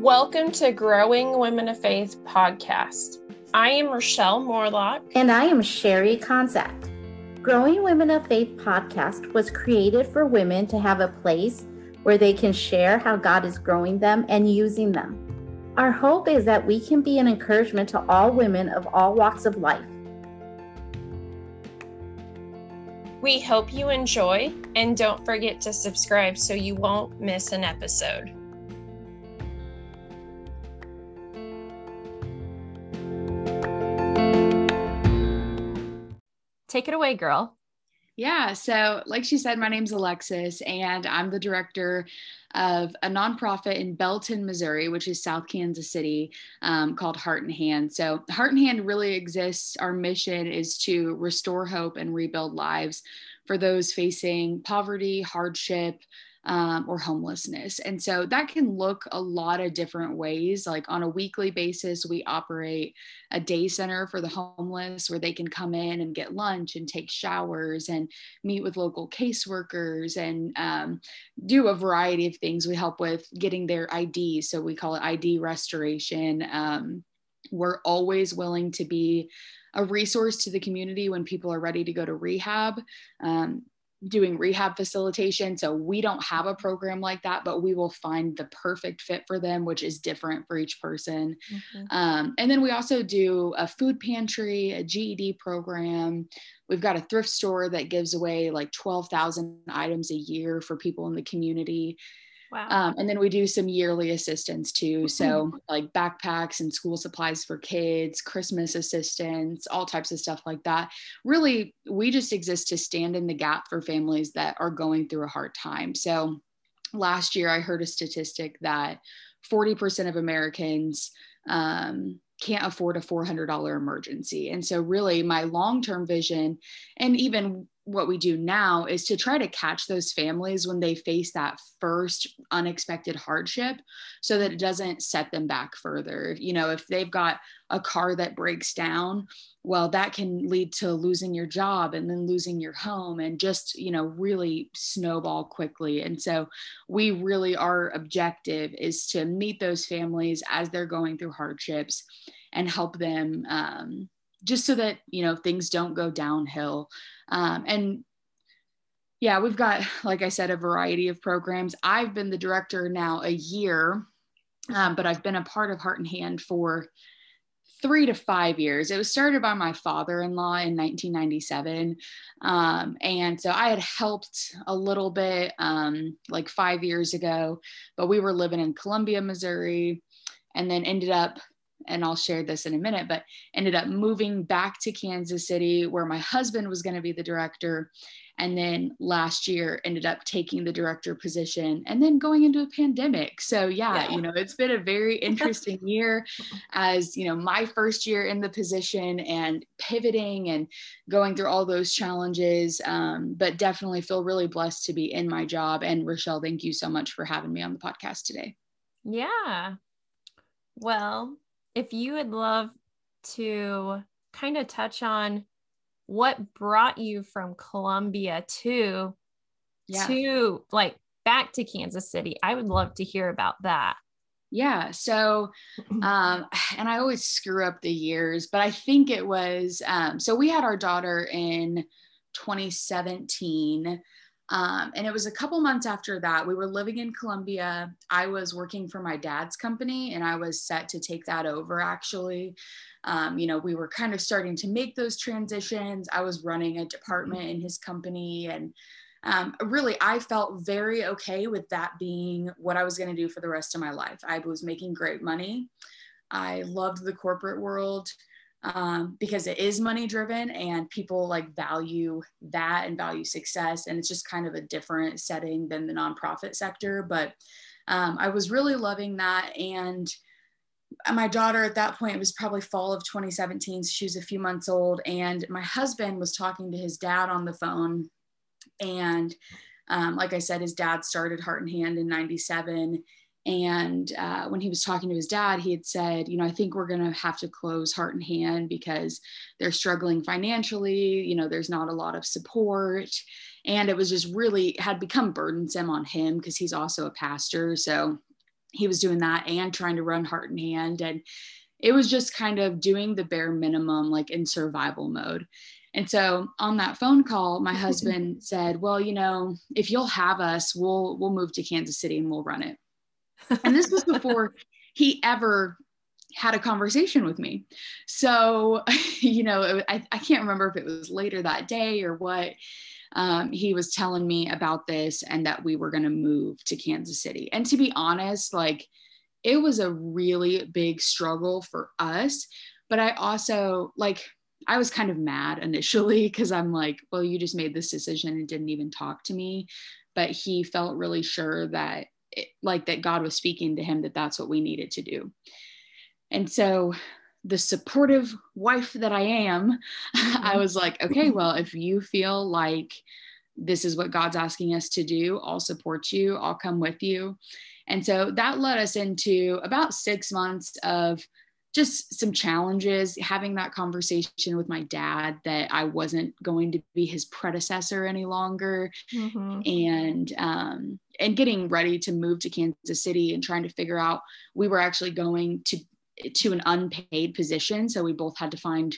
Welcome to Growing Women of Faith podcast. I am Rochelle Morlock. And I am Sherry Conzact. Growing Women of Faith podcast was created for women to have a place where they can share how God is growing them and using them. Our hope is that we can be an encouragement to all women of all walks of life. We hope you enjoy and don't forget to subscribe so you won't miss an episode. Take it away, girl. Yeah. So, like she said, my name's Alexis, and I'm the director of a nonprofit in Belton, Missouri, which is South Kansas City, um, called Heart and Hand. So, Heart and Hand really exists. Our mission is to restore hope and rebuild lives for those facing poverty, hardship, um, or homelessness. And so that can look a lot of different ways. Like on a weekly basis, we operate a day center for the homeless where they can come in and get lunch and take showers and meet with local caseworkers and um, do a variety of things. We help with getting their ID. So we call it ID restoration. Um, we're always willing to be a resource to the community when people are ready to go to rehab. Um, doing rehab facilitation. So we don't have a program like that, but we will find the perfect fit for them, which is different for each person. Mm-hmm. Um, and then we also do a food pantry, a GED program. We've got a thrift store that gives away like 12,000 items a year for people in the community. Wow. Um, and then we do some yearly assistance too. So, like backpacks and school supplies for kids, Christmas assistance, all types of stuff like that. Really, we just exist to stand in the gap for families that are going through a hard time. So, last year I heard a statistic that 40% of Americans um, can't afford a $400 emergency. And so, really, my long term vision, and even what we do now is to try to catch those families when they face that first unexpected hardship so that it doesn't set them back further. You know, if they've got a car that breaks down, well, that can lead to losing your job and then losing your home and just, you know, really snowball quickly. And so we really, our objective is to meet those families as they're going through hardships and help them. Um, just so that you know things don't go downhill um, and yeah, we've got, like I said, a variety of programs. I've been the director now a year, um, but I've been a part of Heart and Hand for three to five years. It was started by my father in law in 1997. Um, and so I had helped a little bit um, like five years ago, but we were living in Columbia, Missouri, and then ended up and I'll share this in a minute, but ended up moving back to Kansas City where my husband was going to be the director. And then last year ended up taking the director position and then going into a pandemic. So, yeah, yeah. you know, it's been a very interesting year as, you know, my first year in the position and pivoting and going through all those challenges. Um, but definitely feel really blessed to be in my job. And Rochelle, thank you so much for having me on the podcast today. Yeah. Well, if you would love to kind of touch on what brought you from Columbia to yeah. to like back to Kansas City, I would love to hear about that. Yeah. So, um, and I always screw up the years, but I think it was, um, so we had our daughter in 2017. Um, and it was a couple months after that. We were living in Columbia. I was working for my dad's company and I was set to take that over actually. Um, you know, we were kind of starting to make those transitions. I was running a department in his company and um, really i felt very okay with that being what i was going to do for the rest of my life i was making great money i loved the corporate world um, because it is money driven and people like value that and value success. And it's just kind of a different setting than the nonprofit sector. But um, I was really loving that. And my daughter at that point, it was probably fall of 2017. So she was a few months old. And my husband was talking to his dad on the phone. And um, like I said, his dad started Heart and Hand in 97 and uh, when he was talking to his dad, he had said, You know, I think we're going to have to close heart and hand because they're struggling financially. You know, there's not a lot of support. And it was just really had become burdensome on him because he's also a pastor. So he was doing that and trying to run heart and hand and it was just kind of doing the bare minimum like in survival mode and so on that phone call my husband said well you know if you'll have us we'll we'll move to kansas city and we'll run it and this was before he ever had a conversation with me so you know I, I can't remember if it was later that day or what um, he was telling me about this and that we were going to move to Kansas City. And to be honest, like it was a really big struggle for us. But I also, like, I was kind of mad initially because I'm like, well, you just made this decision and didn't even talk to me. But he felt really sure that, like, that God was speaking to him that that's what we needed to do. And so the supportive wife that I am, mm-hmm. I was like, okay, well, if you feel like this is what God's asking us to do, I'll support you, I'll come with you. And so that led us into about six months of just some challenges, having that conversation with my dad that I wasn't going to be his predecessor any longer, mm-hmm. and um, and getting ready to move to Kansas City and trying to figure out we were actually going to to an unpaid position. So we both had to find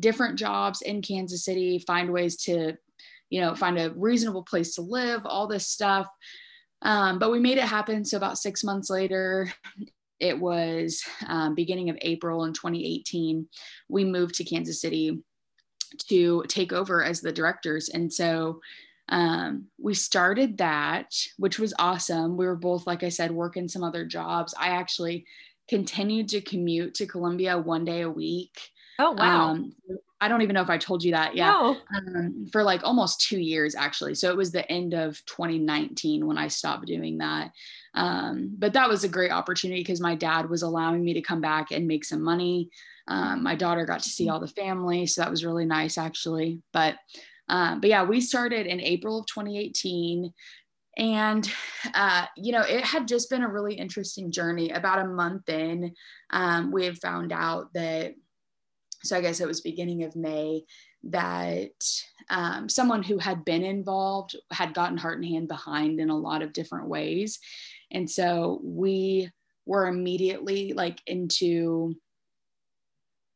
different jobs in Kansas City, find ways to, you know, find a reasonable place to live, all this stuff. Um, but we made it happen. So about six months later, it was um, beginning of April in 2018, we moved to Kansas City to take over as the directors. And so um, we started that, which was awesome. We were both, like I said, working some other jobs. I actually continued to commute to Columbia one day a week. Oh, wow. Um, I don't even know if I told you that. Yeah. No. Um, for like almost two years, actually. So it was the end of 2019 when I stopped doing that. Um, but that was a great opportunity because my dad was allowing me to come back and make some money. Um, my daughter got to see all the family. So that was really nice, actually. But um, but yeah, we started in April of 2018 and uh, you know it had just been a really interesting journey about a month in um, we had found out that so i guess it was beginning of may that um, someone who had been involved had gotten heart and hand behind in a lot of different ways and so we were immediately like into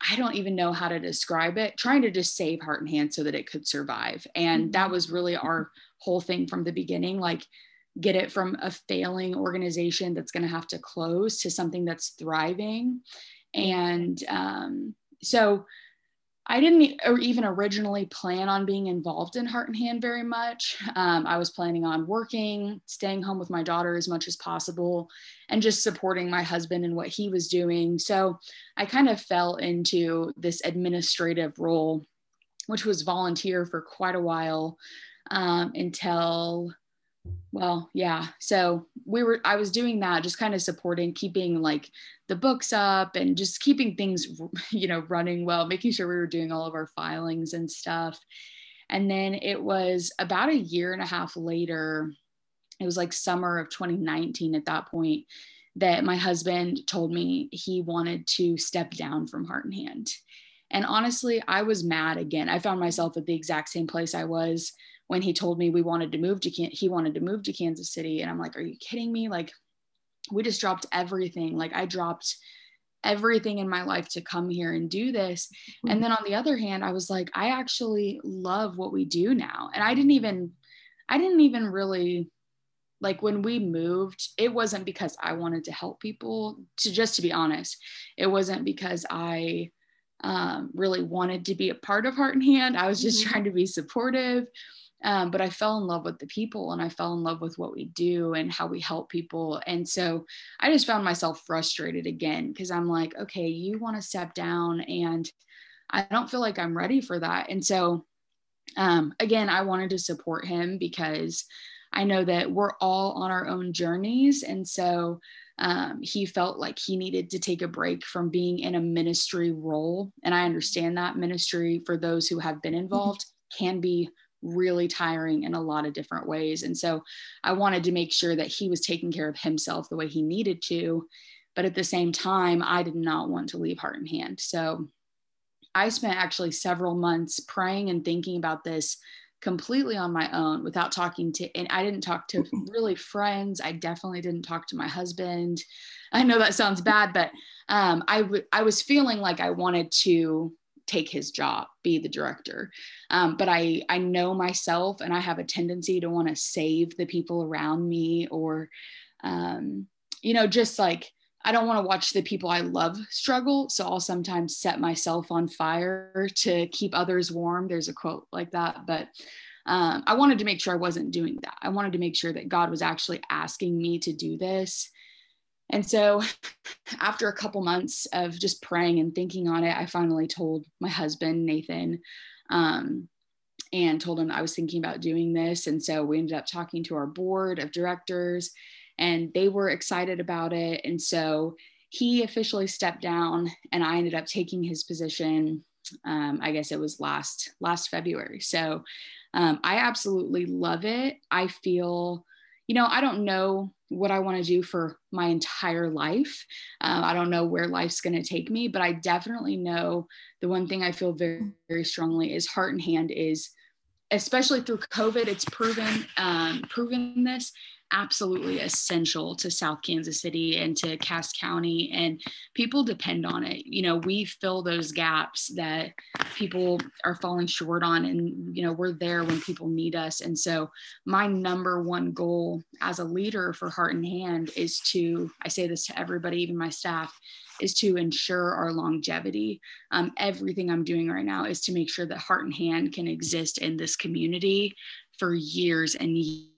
I don't even know how to describe it, trying to just save Heart and Hand so that it could survive. And that mm-hmm. was really our whole thing from the beginning like, get it from a failing organization that's going to have to close to something that's thriving. And um, so I didn't even originally plan on being involved in Heart and Hand very much. Um, I was planning on working, staying home with my daughter as much as possible, and just supporting my husband and what he was doing. So I kind of fell into this administrative role, which was volunteer for quite a while um, until well yeah. So we were i was doing that just kind of supporting keeping like the books up and just keeping things you know running well making sure we were doing all of our filings and stuff. And then it was about a year and a half later it was like summer of 2019 at that point that my husband told me he wanted to step down from heart and hand. And honestly i was mad again. I found myself at the exact same place i was when he told me we wanted to move to he wanted to move to Kansas City and I'm like are you kidding me like we just dropped everything like I dropped everything in my life to come here and do this mm-hmm. and then on the other hand I was like I actually love what we do now and I didn't even I didn't even really like when we moved it wasn't because I wanted to help people to just to be honest it wasn't because I um, really wanted to be a part of Heart and Hand. I was just mm-hmm. trying to be supportive. Um, but I fell in love with the people and I fell in love with what we do and how we help people. And so I just found myself frustrated again because I'm like, okay, you want to step down and I don't feel like I'm ready for that. And so, um, again, I wanted to support him because I know that we're all on our own journeys. And so, um, he felt like he needed to take a break from being in a ministry role. And I understand that ministry for those who have been mm-hmm. involved can be really tiring in a lot of different ways. And so I wanted to make sure that he was taking care of himself the way he needed to. But at the same time, I did not want to leave Heart and Hand. So I spent actually several months praying and thinking about this completely on my own without talking to and I didn't talk to really friends. I definitely didn't talk to my husband. I know that sounds bad, but um, I, w- I was feeling like I wanted to take his job, be the director. Um, but I, I know myself and I have a tendency to want to save the people around me or, um, you know, just like I don't want to watch the people I love struggle. So I'll sometimes set myself on fire to keep others warm. There's a quote like that. But um, I wanted to make sure I wasn't doing that. I wanted to make sure that God was actually asking me to do this. And so after a couple months of just praying and thinking on it, I finally told my husband, Nathan, um, and told him I was thinking about doing this. And so we ended up talking to our board of directors and they were excited about it. And so he officially stepped down and I ended up taking his position. Um, I guess it was last last February. So um, I absolutely love it. I feel, you know, I don't know what I want to do for my entire life. Um, I don't know where life's going to take me, but I definitely know the one thing I feel very, very strongly is heart and hand is, especially through COVID, it's proven um, proven this absolutely essential to South Kansas City and to Cass County, and people depend on it. You know, we fill those gaps that people are falling short on, and, you know, we're there when people need us. And so, my number one goal as a leader for Heart and Hand is to, I say this to everybody, even my staff, is to ensure our longevity. Um, everything I'm doing right now is to make sure that Heart and Hand can exist in this community for years and years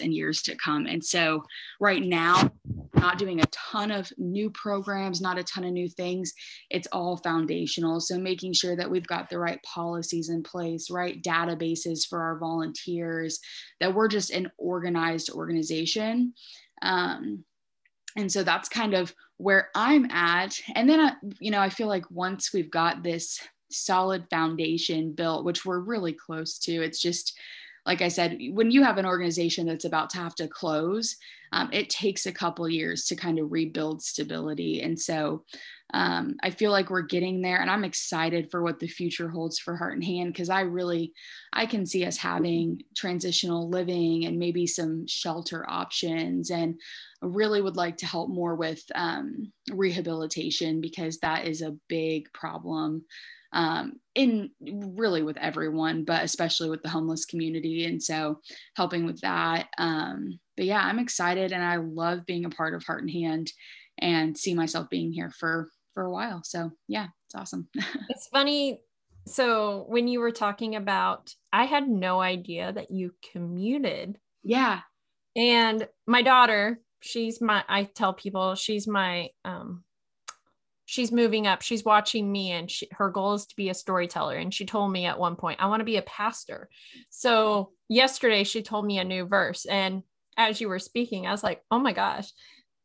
and years to come. And so, right now, not doing a ton of new programs, not a ton of new things. It's all foundational. So, making sure that we've got the right policies in place, right databases for our volunteers, that we're just an organized organization. Um, and so that's kind of where I'm at. And then, I, you know, I feel like once we've got this solid foundation built, which we're really close to, it's just like I said, when you have an organization that's about to have to close, um, it takes a couple years to kind of rebuild stability. And so um, I feel like we're getting there, and I'm excited for what the future holds for Heart and Hand because I really, I can see us having transitional living and maybe some shelter options, and really would like to help more with um, rehabilitation because that is a big problem um, in really with everyone, but especially with the homeless community. And so helping with that. Um, but yeah, I'm excited and I love being a part of Heart and Hand and see myself being here for for a while. So yeah, it's awesome. it's funny. So when you were talking about, I had no idea that you commuted. Yeah. And my daughter, she's my, I tell people she's my um, she's moving up she's watching me and she, her goal is to be a storyteller and she told me at one point i want to be a pastor. So yesterday she told me a new verse and as you were speaking i was like oh my gosh.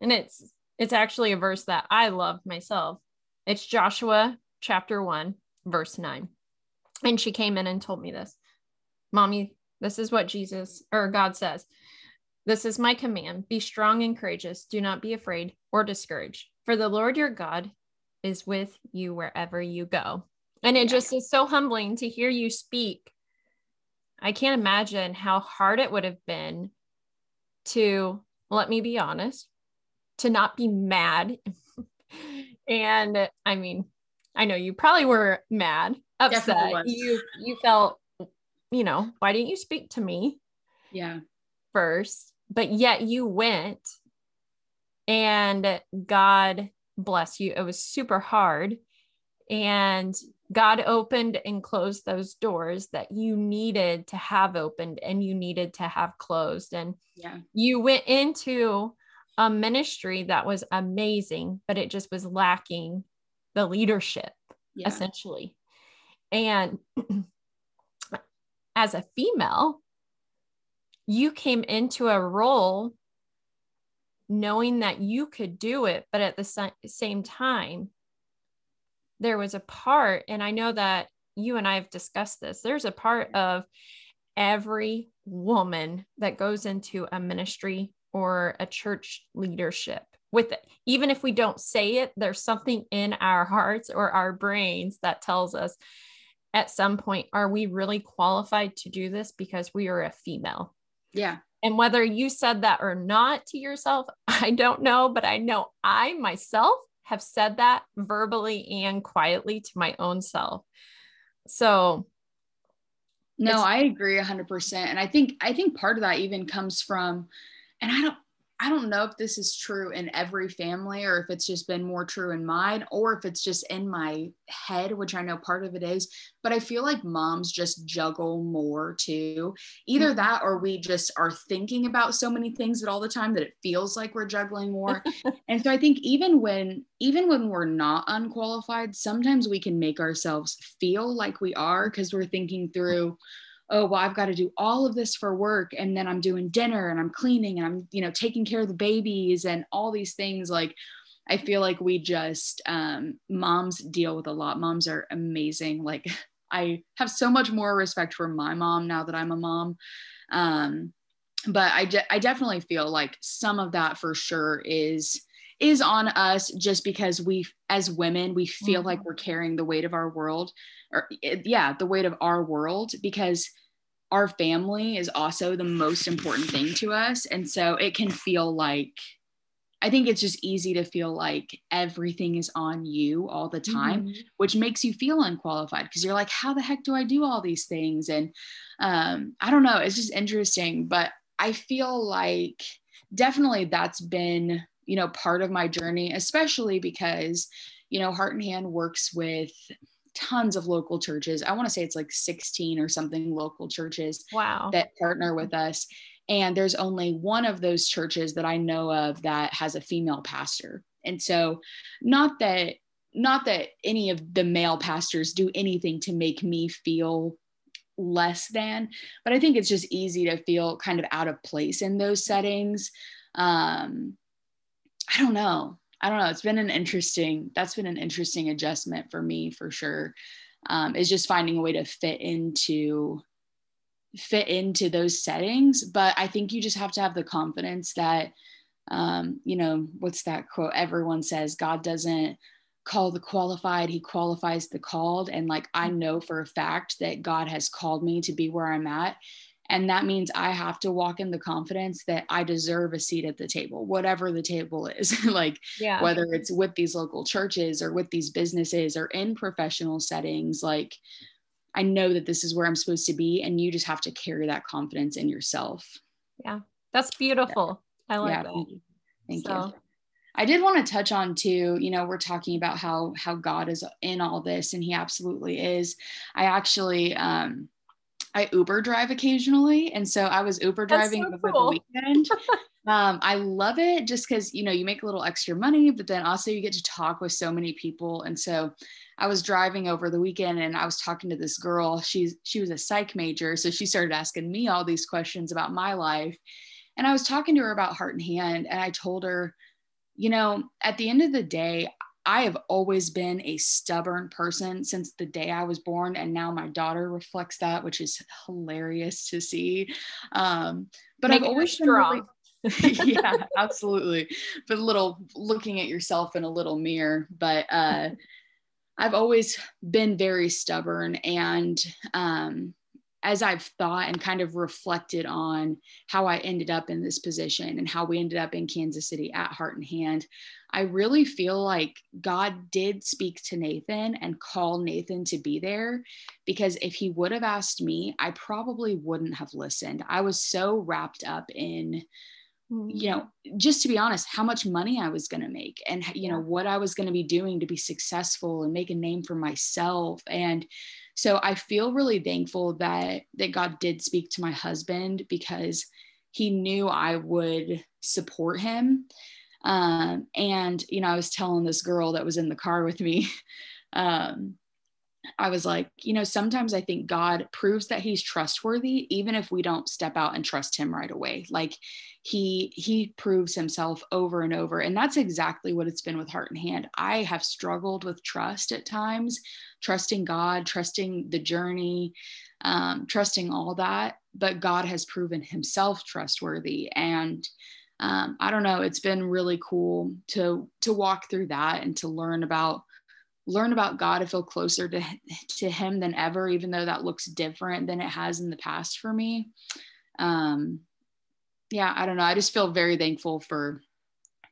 And it's it's actually a verse that i love myself. It's joshua chapter 1 verse 9 and she came in and told me this mommy this is what jesus or god says. This is my command. Be strong and courageous. Do not be afraid or discouraged. For the lord your god is with you wherever you go. And it just is so humbling to hear you speak. I can't imagine how hard it would have been to, let me be honest, to not be mad. and I mean, I know you probably were mad, upset. You you felt, you know, why didn't you speak to me? Yeah. First, but yet you went and God bless you. It was super hard. And God opened and closed those doors that you needed to have opened and you needed to have closed. And yeah. you went into a ministry that was amazing, but it just was lacking the leadership, yeah. essentially. And as a female, you came into a role knowing that you could do it, but at the same time, there was a part, and I know that you and I have discussed this, there's a part of every woman that goes into a ministry or a church leadership with it. Even if we don't say it, there's something in our hearts or our brains that tells us at some point, are we really qualified to do this because we are a female? Yeah. And whether you said that or not to yourself, I don't know, but I know I myself have said that verbally and quietly to my own self. So no, I agree 100%. And I think I think part of that even comes from and I don't I don't know if this is true in every family or if it's just been more true in mine or if it's just in my head, which I know part of it is. But I feel like moms just juggle more too. Either mm-hmm. that or we just are thinking about so many things at all the time that it feels like we're juggling more. and so I think even when even when we're not unqualified, sometimes we can make ourselves feel like we are because we're thinking through oh well i've got to do all of this for work and then i'm doing dinner and i'm cleaning and i'm you know taking care of the babies and all these things like i feel like we just um, moms deal with a lot. Moms are amazing. Like i have so much more respect for my mom now that i'm a mom. Um, but I, de- I definitely feel like some of that for sure is is on us just because we as women we feel mm-hmm. like we're carrying the weight of our world or yeah the weight of our world because our family is also the most important thing to us. And so it can feel like, I think it's just easy to feel like everything is on you all the time, mm-hmm. which makes you feel unqualified because you're like, how the heck do I do all these things? And um, I don't know, it's just interesting. But I feel like definitely that's been, you know, part of my journey, especially because, you know, Heart and Hand works with tons of local churches. I want to say it's like 16 or something local churches wow. that partner with us. And there's only one of those churches that I know of that has a female pastor. And so, not that not that any of the male pastors do anything to make me feel less than, but I think it's just easy to feel kind of out of place in those settings. Um, I don't know. I don't know. It's been an interesting, that's been an interesting adjustment for me for sure. Um, is just finding a way to fit into fit into those settings. But I think you just have to have the confidence that, um, you know, what's that quote? Everyone says God doesn't call the qualified, he qualifies the called. And like I know for a fact that God has called me to be where I'm at. And that means I have to walk in the confidence that I deserve a seat at the table, whatever the table is. like, yeah. whether it's with these local churches or with these businesses or in professional settings, like, I know that this is where I'm supposed to be. And you just have to carry that confidence in yourself. Yeah. That's beautiful. Yeah. I like yeah, that. Thank you. Thank so. you. I did want to touch on too, you know, we're talking about how how God is in all this and he absolutely is. I actually um I Uber drive occasionally. And so I was Uber driving so over cool. the weekend. um, I love it just because, you know, you make a little extra money, but then also you get to talk with so many people. And so I was driving over the weekend and I was talking to this girl. She's she was a psych major. So she started asking me all these questions about my life. And I was talking to her about heart and hand. And I told her, you know, at the end of the day, I have always been a stubborn person since the day I was born, and now my daughter reflects that, which is hilarious to see. Um, but I've always strong. Really, yeah, absolutely. But a little looking at yourself in a little mirror. But uh, I've always been very stubborn, and um, as I've thought and kind of reflected on how I ended up in this position and how we ended up in Kansas City at Heart and Hand, I really feel like God did speak to Nathan and call Nathan to be there because if he would have asked me, I probably wouldn't have listened. I was so wrapped up in mm-hmm. you know just to be honest how much money i was going to make and you know what i was going to be doing to be successful and make a name for myself. And so i feel really thankful that that god did speak to my husband because he knew i would support him. Um, and you know i was telling this girl that was in the car with me um, I was like, you know, sometimes I think God proves that he's trustworthy even if we don't step out and trust him right away. Like he he proves himself over and over and that's exactly what it's been with heart and hand. I have struggled with trust at times, trusting God, trusting the journey, um, trusting all that, but God has proven himself trustworthy and um, I don't know, it's been really cool to to walk through that and to learn about learn about God to feel closer to, to Him than ever, even though that looks different than it has in the past for me. Um, yeah, I don't know. I just feel very thankful for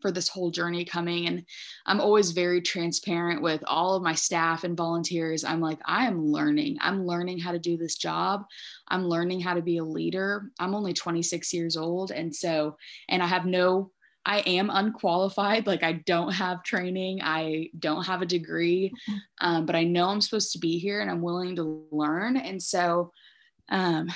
for this whole journey coming. And i'm always very transparent with all of my staff and volunteers. I'm like i am learning. I'm learning how to do this job. I'm learning how to be a leader. I'm only 26 years old. And so and i have no I am unqualified. Like I don't have training, I don't have a degree, mm-hmm. um, but I know I'm supposed to be here and I'm willing to learn. And so, um,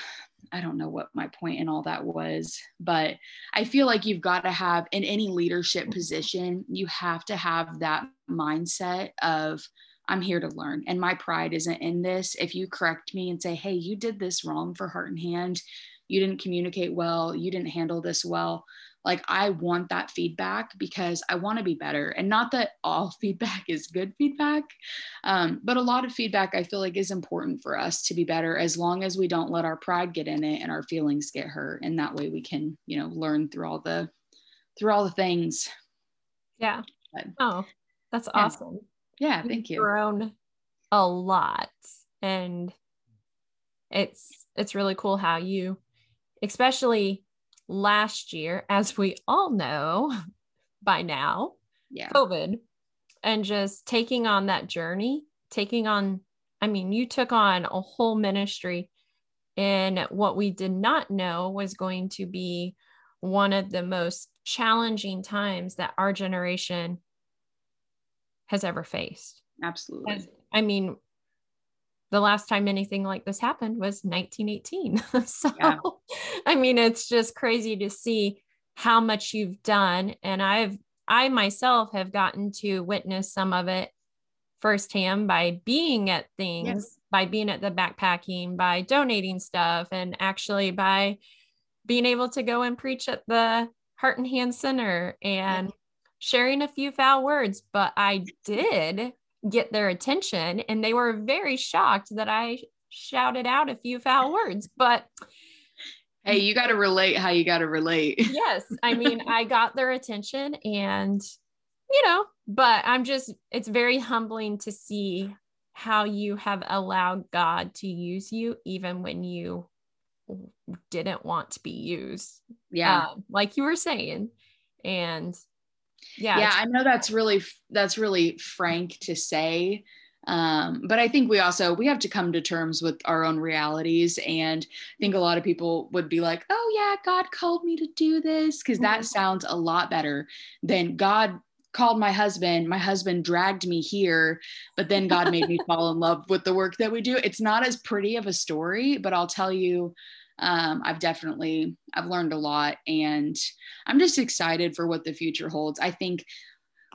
I don't know what my point in all that was, but I feel like you've got to have in any leadership mm-hmm. position, you have to have that mindset of, I'm here to learn. And my pride isn't in this. If you correct me and say, hey, you did this wrong for heart and hand, you didn't communicate well, you didn't handle this well, like i want that feedback because i want to be better. And not that all feedback is good feedback um, but a lot of feedback i feel like is important for us to be better as long as we don't let our pride get in it and our feelings get hurt. And that way we can you know learn through all the through all the things. Yeah. But, oh that's yeah. awesome. Yeah thank you. grown a lot. And it's it's really cool how you especially last year, as we all know by now, yeah. COVID, and just taking on that journey, taking on, I mean, you took on a whole ministry. And what we did not know was going to be one of the most challenging times that our generation has ever faced. Absolutely. As, I mean, the last time anything like this happened was 1918. so, yeah. I mean, it's just crazy to see how much you've done. And I've, I myself have gotten to witness some of it firsthand by being at things, yes. by being at the backpacking, by donating stuff, and actually by being able to go and preach at the Heart and Hand Center and sharing a few foul words. But I did get their attention and they were very shocked that I shouted out a few foul words but hey you got to relate how you got to relate. Yes i mean i got their attention and you know but i'm just it's very humbling to see how you have allowed god to use you even when you didn't want to be used. Yeah. Um, like you were saying and yeah yeah i know that's really that's really frank to say um, but i think we also we have to come to terms with our own realities and i think a lot of people would be like oh yeah god called me to do this because that mm-hmm. sounds a lot better than god called my husband my husband dragged me here but then god made me fall in love with the work that we do it's not as pretty of a story but i'll tell you um, I've definitely I've learned a lot, and I'm just excited for what the future holds. I think,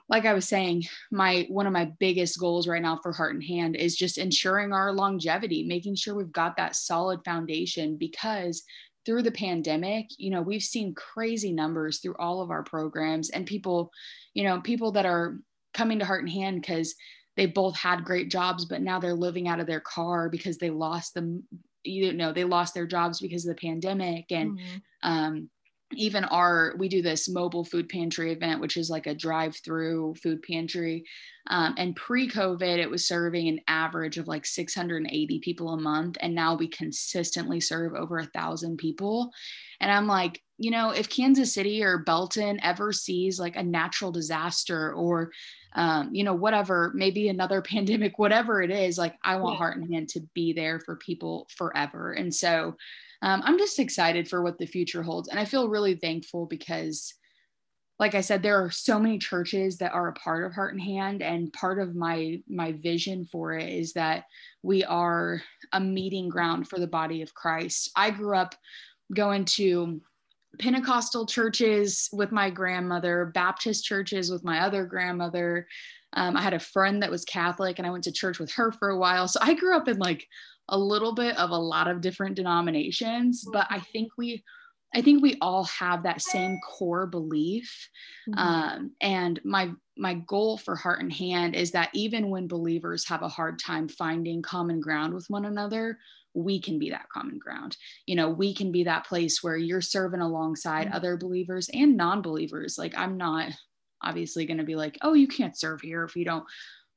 like I was saying, my one of my biggest goals right now for Heart and Hand is just ensuring our longevity, making sure we've got that solid foundation because through the pandemic, you know, we've seen crazy numbers through all of our programs and people, you know, people that are coming to Heart and Hand because they both had great jobs, but now they're living out of their car because they lost them you know they lost their jobs because of the pandemic and mm-hmm. um, even our we do this mobile food pantry event which is like a drive through food pantry um, and pre-covid it was serving an average of like 680 people a month and now we consistently serve over a thousand people and i'm like you know if kansas city or belton ever sees like a natural disaster or um, you know, whatever, maybe another pandemic, whatever it is, like I want yeah. Heart and Hand to be there for people forever. And so um, I'm just excited for what the future holds. And I feel really thankful because, like I said, there are so many churches that are a part of Heart and Hand. And part of my my vision for it is that we are a meeting ground for the body of Christ. I grew up going to Pentecostal churches with my grandmother, Baptist churches with my other grandmother. Um, I had a friend that was Catholic and I went to church with her for a while. So I grew up in like a little bit of a lot of different denominations, but I think we I think we all have that same core belief. Mm-hmm. Um, and my my goal for heart and hand is that even when believers have a hard time finding common ground with one another, we can be that common ground. You know, we can be that place where you're serving alongside mm-hmm. other believers and non-believers. Like I'm not obviously going to be like, "Oh, you can't serve here if you don't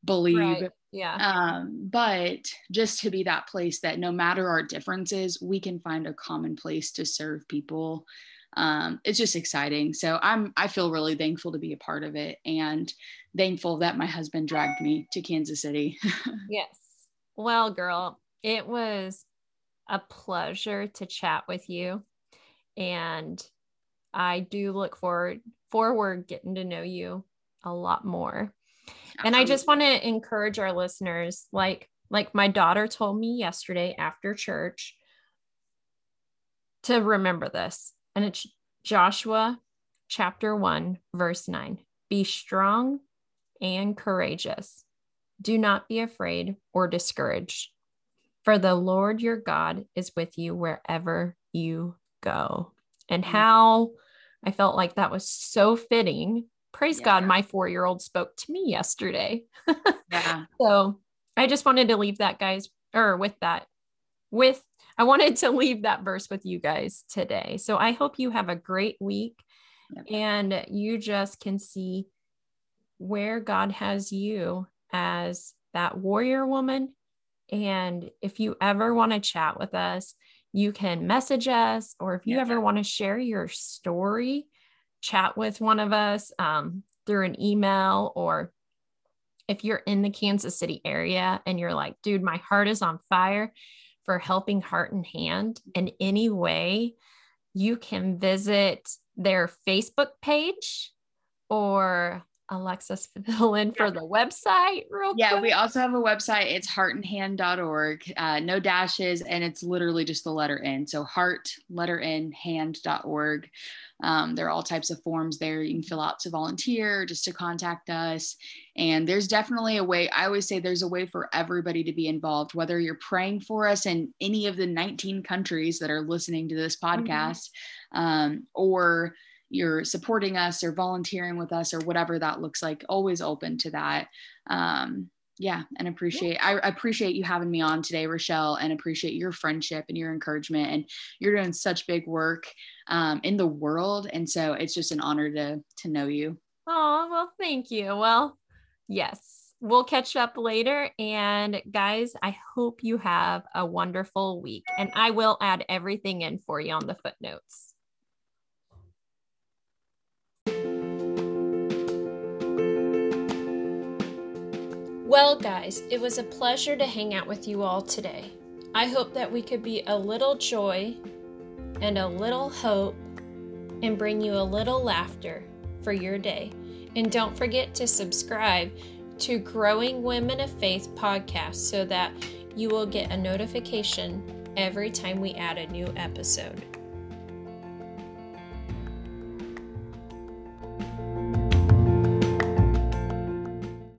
believe. Right. Yeah. Um, but just to be that place that no matter our differences, we can find a common place to serve people. Um, it's just exciting. So I'm I feel really thankful to be a part of it and thankful that my husband dragged me to Kansas City. yes. Well, girl, it was a pleasure to chat with you. And I do look forward forward getting to know you a lot more. And I just want to encourage our listeners like like my daughter told me yesterday after church to remember this. And it's Joshua chapter 1 verse 9. Be strong and courageous. Do not be afraid or discouraged, for the Lord your God is with you wherever you go. And mm-hmm. how I felt like that was so fitting praise yeah. God, my four year old spoke to me yesterday. yeah. So I just wanted to leave that, guys, or with that, with, I wanted to leave that verse with you guys today. So I hope you have a great week yep. and you just can see where God has you as that warrior woman. And if you ever want to chat with us, you can message us, or if you yeah. ever want to share your story, chat with one of us um, through an email or if you're in the Kansas City area and you're like, dude, my heart is on fire for helping Heart and Hand in any way, you can visit their Facebook page or Alexis fill in for the website real yeah, quick? we also have a website. It's heartandhand.org. Uh, no dashes, and it's literally just the letter N. So heart, letter N, hand.org. Um, there are all types of forms there you can fill out to volunteer, just to contact us. And there's definitely a way, I always say there's a way for everybody to be involved, whether you're praying for us in any of the 19 countries that are listening to this mm-hmm. podcast mm-hmm. um, or you're supporting us or volunteering with us or whatever that looks like always open to that um, yeah and appreciate I, I appreciate you having me on today rochelle and appreciate your friendship and your encouragement and you're doing such big work um, in the world and so it's just an honor to to know you. Oh well thank you. Well yes we'll catch up later and guys i hope you have a wonderful week and i will add everything in for you on the footnotes Well, guys, it was a pleasure to hang out with you all today. I hope that we could be a little joy and a little hope and bring you a little laughter for your day. And don't forget to subscribe to Growing Women of Faith podcast so that you will get a notification every time we add a new episode.